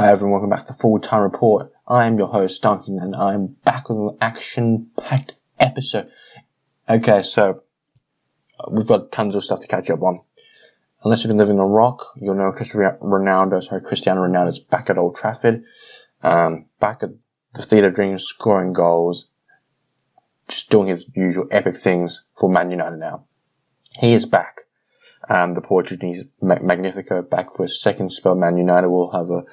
Hi everyone, welcome back to the Full Time Report. I am your host Duncan and I'm back with an action-packed episode. Okay, so uh, we've got tons of stuff to catch up on. Unless you've been living on rock, you'll know Cristiano Ronaldo, sorry, Cristiano Ronaldo is back at Old Trafford, um, back at the Theatre of Dreams, scoring goals, just doing his usual epic things for Man United now. He is back. Um, the Portuguese Magnifico back for a second spell. Man United will have a,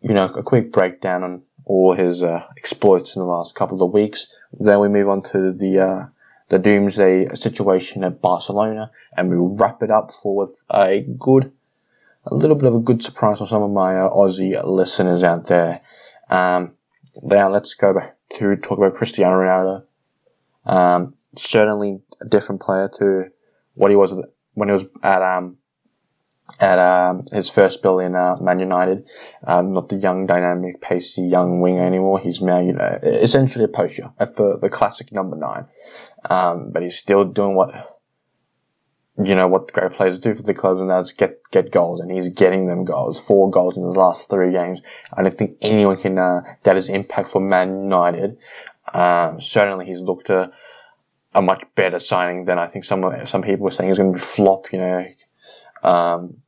you know, a quick breakdown on all his uh, exploits in the last couple of weeks. Then we move on to the uh, the doomsday situation at Barcelona, and we will wrap it up for with a good, a little bit of a good surprise for some of my uh, Aussie listeners out there. Um, now let's go back to talk about Cristiano Ronaldo. Um, certainly a different player to what he was when he was at um at um, his first bill in uh, Man United. Um, not the young, dynamic, pacey young winger anymore. He's now, you know, essentially a poacher the, the classic number nine. Um, but he's still doing what, you know, what great players do for the clubs, and that's get get goals, and he's getting them goals. Four goals in the last three games. I don't think anyone can uh, that is impact for Man United. Um, certainly, he's looked a a much better signing than I think some some people were saying he's going to be flop. You know, um,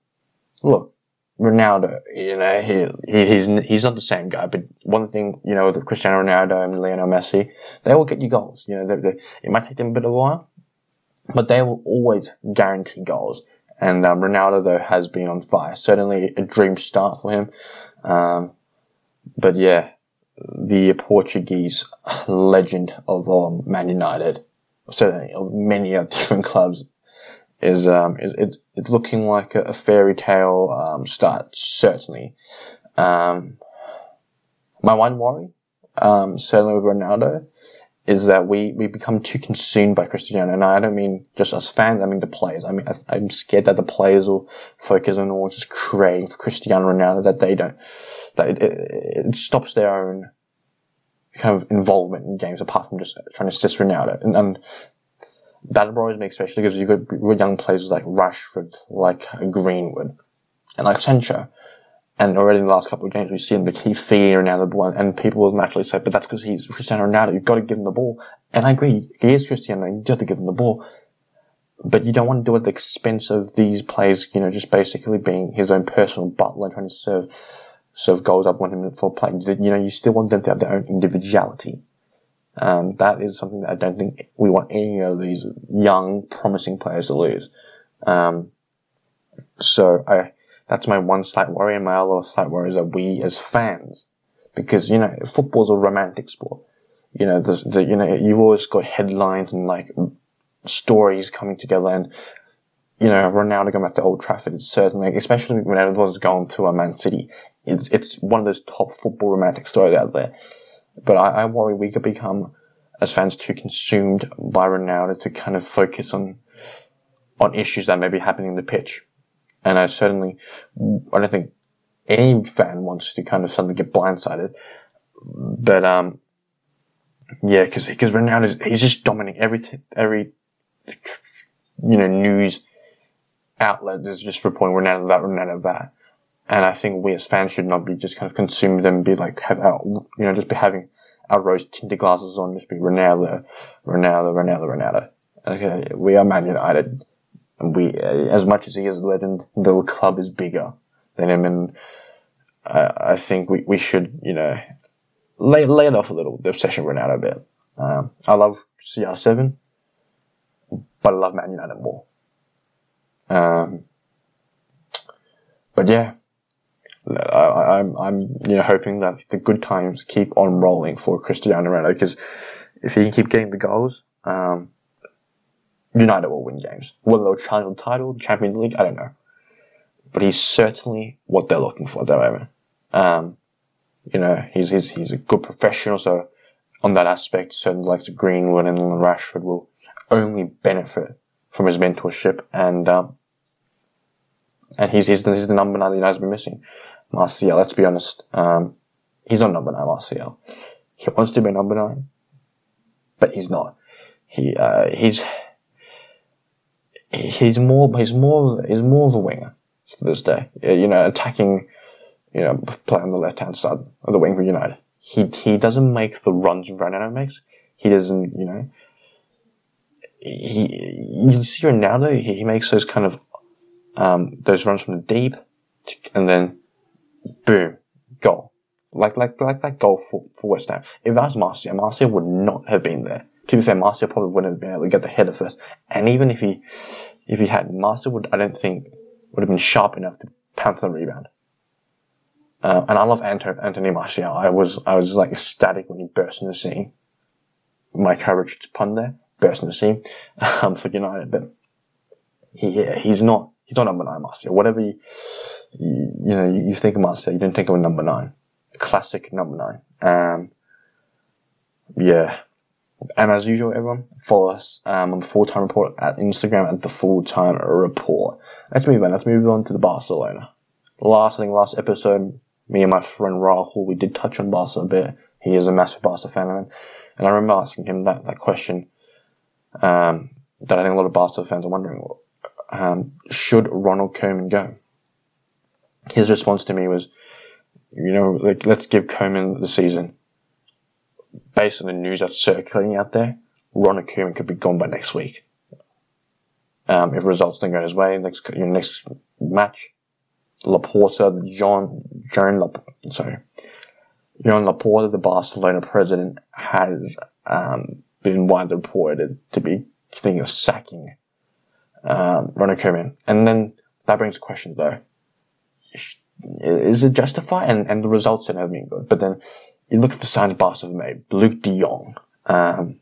look, Ronaldo, you know, he, he, he's he's not the same guy. But one thing, you know, Cristiano Ronaldo and Lionel Messi, they will get you goals. You know, they, they, it might take them a bit of a while, but they will always guarantee goals. And um, Ronaldo, though, has been on fire. Certainly a dream start for him. Um, but yeah, the Portuguese legend of um, Man United certainly of many of different clubs, is um, is it's looking like a, fairy tale um, start. Certainly, um, my one worry, um, certainly with Ronaldo, is that we, we become too consumed by Cristiano. And I don't mean just us fans, I mean the players. I mean, I, am scared that the players will focus on all just creating for Cristiano Ronaldo, that they don't, that it, it, it stops their own kind of involvement in games apart from just trying to assist Ronaldo. And, and that worries me especially because you've got young players like Rashford, like Greenwood, and like Sancho. And already in the last couple of games, we've seen the keep feeding Ronaldo the ball, and people will naturally say, but that's because he's Cristiano Ronaldo. You've got to give him the ball. And I agree, he is Cristiano, you have to give him the ball. But you don't want to do it at the expense of these players, you know, just basically being his own personal butler and trying to serve serve goals up on him for playing. You know, you still want them to have their own individuality. Um, that is something that I don't think we want any of these young, promising players to lose. Um, so I, that's my one slight worry, and my other slight worry is that we as fans, because you know, football's a romantic sport. You know, the, the you know, you've always got headlines and like stories coming together, and you know, Ronaldo going back to Old Trafford is certainly, especially when everyone's gone to a Man City, it's it's one of those top football romantic stories out there. But I, I worry we could become, as fans, too consumed by Ronaldo to kind of focus on on issues that may be happening in the pitch. And I certainly, I don't think any fan wants to kind of suddenly get blindsided. But um, yeah, because because Ronaldo he's just dominating everything, every you know news outlet is just reporting Ronaldo that, Ronaldo that. And I think we as fans should not be just kind of consumed and be like have our, you know just be having our rose tinted glasses on, just be Ronaldo, Ronaldo, Ronaldo, Ronaldo. Okay, we are Man United, and we as much as he is a legend, the club is bigger than him, and I, I think we, we should you know lay lay it off a little the obsession with Ronaldo a bit. Um, I love CR7, but I love Man United more. Um, but yeah, I, am I'm, I'm you know hoping that the good times keep on rolling for Cristiano Ronaldo because if he can keep getting the goals, um, United will win games. Whether they'll challenge the title, the Champions League, I don't know. But he's certainly what they're looking for at the moment. Um, you know, he's, he's, he's a good professional, so on that aspect, certainly like Greenwood and Rashford will only benefit from his mentorship and, um, and he's, he's the, he's the number nine the United's been missing. Martial, let's be honest, um, he's not number nine, Martial. He wants to be number nine, but he's not. He, uh, he's, he's more, he's more, he's more of a winger to this day. You know, attacking, you know, play on the left hand side of the wing for United. He, he doesn't make the runs Ronaldo makes. He doesn't, you know, he, you see Ronaldo, he, he makes those kind of, um, those runs from the deep, and then boom, goal. Like, like, like that goal for, for West Ham. If that was Martial, Martial would not have been there. To be fair, Martial probably wouldn't have been able to get the header first. And even if he, if he had, Martial would, I don't think, would have been sharp enough to pounce on the rebound. Uh, and I love Anthony Martial. I was, I was like ecstatic when he burst in the scene. My courage to pun there, burst in the scene, um, for United, but he, he's not, he's not number nine Martial. Whatever you, you, you know, you, think of Martial, you don't think of a number nine. Classic number nine. Um, yeah. And as usual, everyone, follow us um, on the full time report at Instagram at the full time report. Let's move on. Let's move on to the Barcelona. Last thing, last episode, me and my friend Rahul, we did touch on Barca a bit. He is a massive Barca fan, and I remember asking him that that question um, that I think a lot of Barca fans are wondering: um, Should Ronald Koeman go? His response to me was, you know, like let's give Koeman the season based on the news that's circulating out there, Ronald Koeman could be gone by next week. Um, if results don't go his way, next your next match, Laporta, John, John Laporta, sorry, Joan Laporta, the Barcelona president, has um, been widely reported to be thinking of sacking um, Ronald Koeman. And then that brings a question though. Is it justified? And, and the results have been good. But then you look at the signs Barca have made. Luuk de Jong. Um,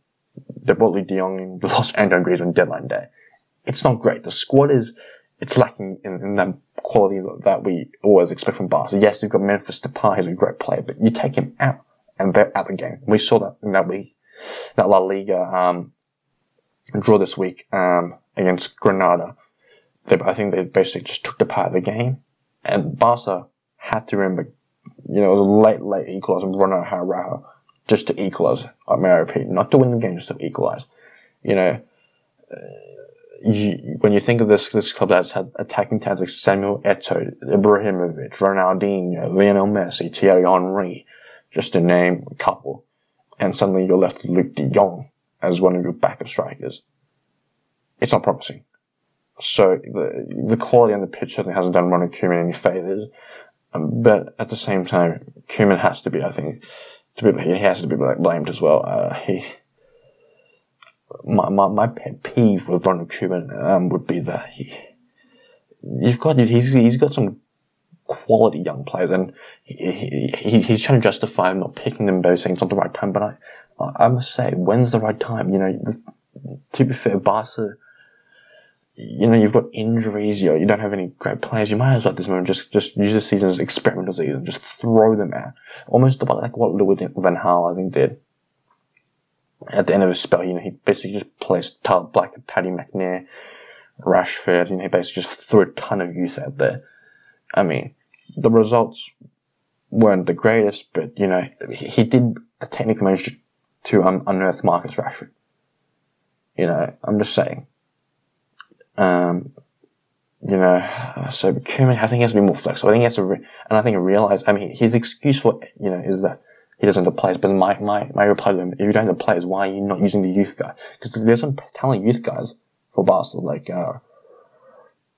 they brought Luuk de Jong in, lost Antoine Griezmann deadline day. It's not great. The squad is, it's lacking in, in that quality that we always expect from Barca. Yes, you've got Memphis Depay, he's a great player, but you take him out and they're out the game. We saw that in that week, that La Liga, um, draw this week, um, against Granada. They, I think they basically just took the part of the game and Barca had to remember you know, it was a late, late equaliser, Ronald Araujo, just to equalise. I may repeat, not to win the game, just to equalise. You know, uh, you, when you think of this, this club that's had attacking talents like Samuel Eto'o, Ibrahimovic, Ronaldinho, Lionel Messi, Thierry Henry, just to name a couple, and suddenly you're left with Luuk de Jong as one of your backup strikers. It's not promising. So the, the quality on the pitch certainly hasn't done Ronald Koeman any favours. Um, but at the same time, Koeman has to be, I think, to be, he has to be blamed as well. Uh, he, my, my, my pet peeve with Ronald Koeman um, would be that he, he's got, he's, he's got some quality young players and he, he, he's trying to justify not picking them by saying it's not the right time, but I, I must say, when's the right time? You know, this, to be fair, Barca, you know, you've got injuries, you, you don't have any great players, you might as well at this moment just, just use the season as experimental season, just throw them out. Almost like what Louis Van Gaal, I think, did. At the end of his spell, you know, he basically just placed Tyler Blackett Paddy McNair, Rashford, you know, he basically just threw a ton of youth out there. I mean, the results weren't the greatest, but, you know, he, he did technically manage to, um, unearth Marcus Rashford. You know, I'm just saying um, you know, so Koeman, I think he has to be more flexible. I think he has to, re- and I think realize, I mean, his excuse for, you know, is that he doesn't have the players. But my, my, my reply to him, if you don't have the players, why are you not using the youth guy? Because there's some talented youth guys for Barcelona, like, uh,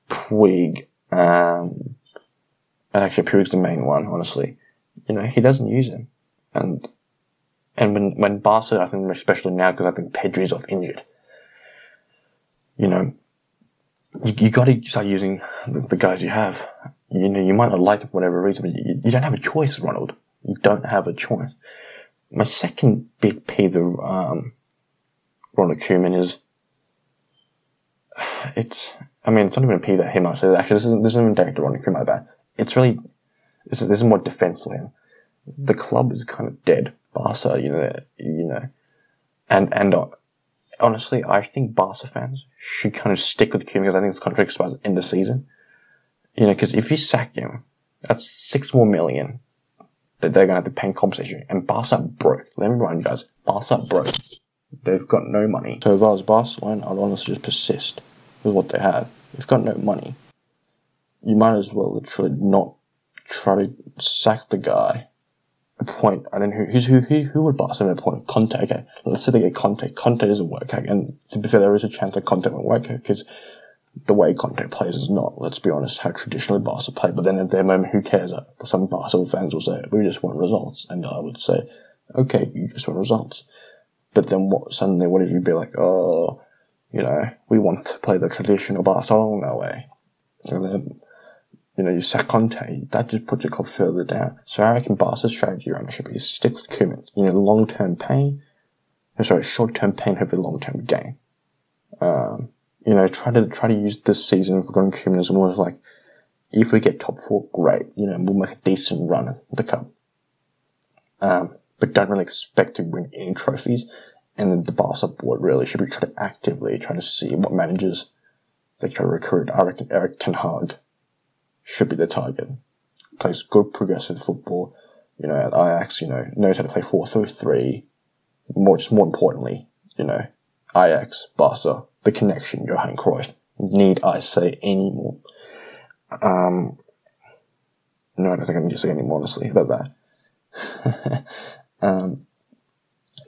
Puig, um, and actually Puig's the main one, honestly. You know, he doesn't use him. And, and when, when Barca, I think especially now, because I think Pedri's off injured, you know, you, you got to start using the, guys you have. You know, you might not like them for whatever reason, but you, you don't have a choice, Ronald. You don't have a choice. My second big peeve of um, Ronald Koeman is it's. I mean, it's not even a peeve at him. I actually, this isn't this isn't even directed Ronald Koeman about. It's really this is, this is more defense him. The club is kind of dead. Barca, you know, you know, and and honestly, I think Barca fans should kind of stick with Koeman because I think his contract expires at the end of the season. You know, because if you sack him, that's six more million that they're going to have to pay in compensation. And Barca broke. Let me remind you guys, Barca broke. They've got no money. So if I was Barcelona, I'd honestly just persist with what they have. They've got no money. You might as well literally not try to sack the guy I don't know who, who, who, who would Barcelona appoint? Conte, okay. Let's say they get Conte. Conte doesn't work, okay. And to be fair, there is a chance that Conte won't work, because the way Conte plays is not, let's be honest, how traditionally Barca play. But then at their moment, who cares? Uh, some Barcelona fans will say, we just want results. And I would say, okay, you just want results. But then what, suddenly, what if you'd be like, oh, you know, we want to play the traditional Barcelona No way. And then you know, you sack Conte, that just puts your club further down. So I reckon Barca's strategy ownership is stick with Koeman. You know, long-term pain, uh, sorry, short-term pain, hopefully long-term gain. Um, you know, try to, try to use this season for going Koeman as more like, if we get top four, great. You know, we'll make a decent run at the cup. Um, but don't really expect to win any trophies. And then the Barca board really should be trying to actively try to see what managers they try to recruit. I reckon Erik Ten Hag should be the target. Plays good progressive football. You know, at Ajax, you know, knows how to play 4 through 3. More, just more importantly, you know, Ajax, Barca, the connection, Johan Cruyff. Need I say any more? Um, no, I don't think I need to say any more, honestly, about that. um,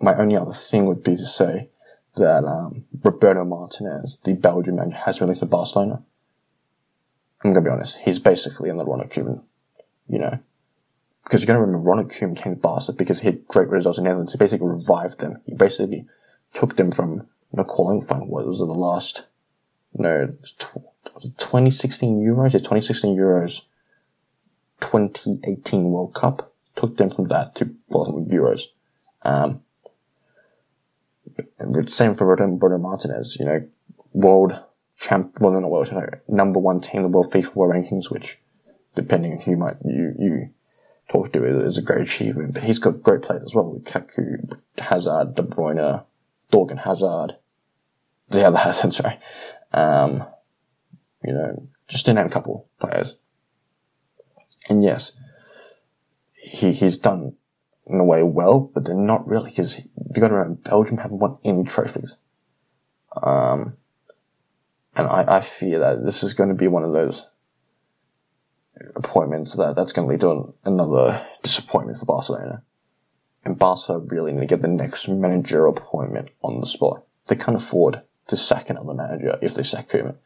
my only other thing would be to say that um, Roberto Martinez, the Belgian manager, has been linked to Barcelona. I'm gonna be honest, he's basically in the Ronald Koeman, you know. Because you're gonna remember Ronald Koeman came to Barca because he had great results in Netherlands. He basically revived them. He basically took them from you calling fund what was it, the last no 2016 Euros, yeah, 2016 Euros 2018 World Cup. Took them from that to well Euros. Um same for Roberto Martinez, you know, world champ, well, not world number one team in the world FIFA world rankings, which, depending on who you might you you talk to, is a great achievement. But he's got great players as well: Kaku, Hazard, De Bruyne, Thorgan Hazard, the other Hazard, sorry. Um, you know, just to name a couple players. And yes, he he's done in a way well, but they're not really because you got to remember Belgium haven't won any trophies. Um, and I, I fear that this is going to be one of those appointments that that's going to lead to another disappointment for Barcelona. And Barca really need to get the next managerial appointment on the spot. They can't afford to sack another manager if they sack Koeman.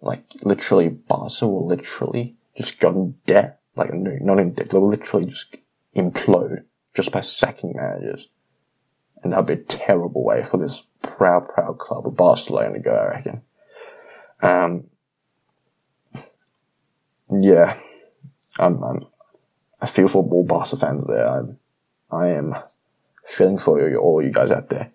Like, literally, Barca will literally just go in debt. Like, no, not in debt, they'll literally just implode just by sacking managers. And that would be a terrible way for this proud, proud club of Barcelona to go, I reckon. Um, yeah, I'm, I'm, I feel for all Barca fans there. I'm, I am feeling for you, all you guys out there.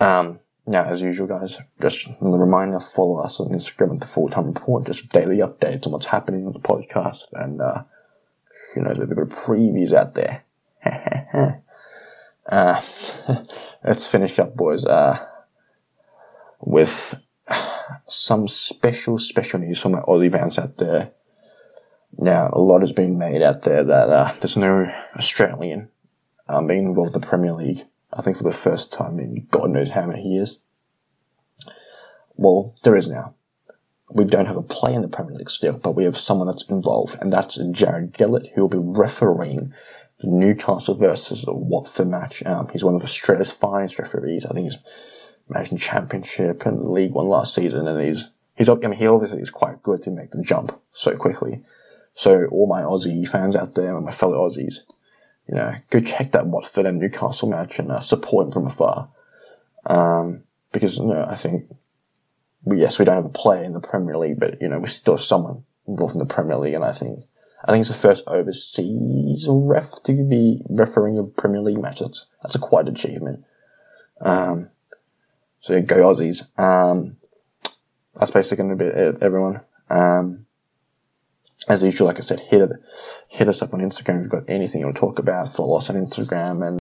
Um, yeah, as usual, guys, just a reminder, follow us on Instagram at the Full Time Report, just daily updates on what's happening on the podcast, and, uh, you know, a little bit of previews out there. uh, let's finish up, boys, uh, with some special, special news for my Aussie fans out there. Now, a lot has been made out there that uh, there's no Australian um, being involved in the Premier League. I think for the first time in God knows how many years. Well, there is now. We don't have a play in the Premier League still, but we have someone that's involved, and that's Jared Gillett, who will be refereeing the Newcastle versus the Watford match. Um, he's one of Australia's finest referees. I think he's managed Championship and League One last season, and he's he's I mean he obviously is quite good to make the jump so quickly. So all my Aussie fans out there and my fellow Aussies, you know, go check that Watford and Newcastle match and uh, support him from afar. Um, because you know, I think we, yes, we don't have a player in the Premier League, but you know, we still have someone involved in the Premier League, and I think I think it's the first overseas ref to be refereeing a Premier League match. That's that's a quite achievement. Um, so go Aussies. Um, that's basically going to be everyone. Um, as usual, like I said, hit hit us up on Instagram if you've got anything you want to talk about. Follow us on Instagram and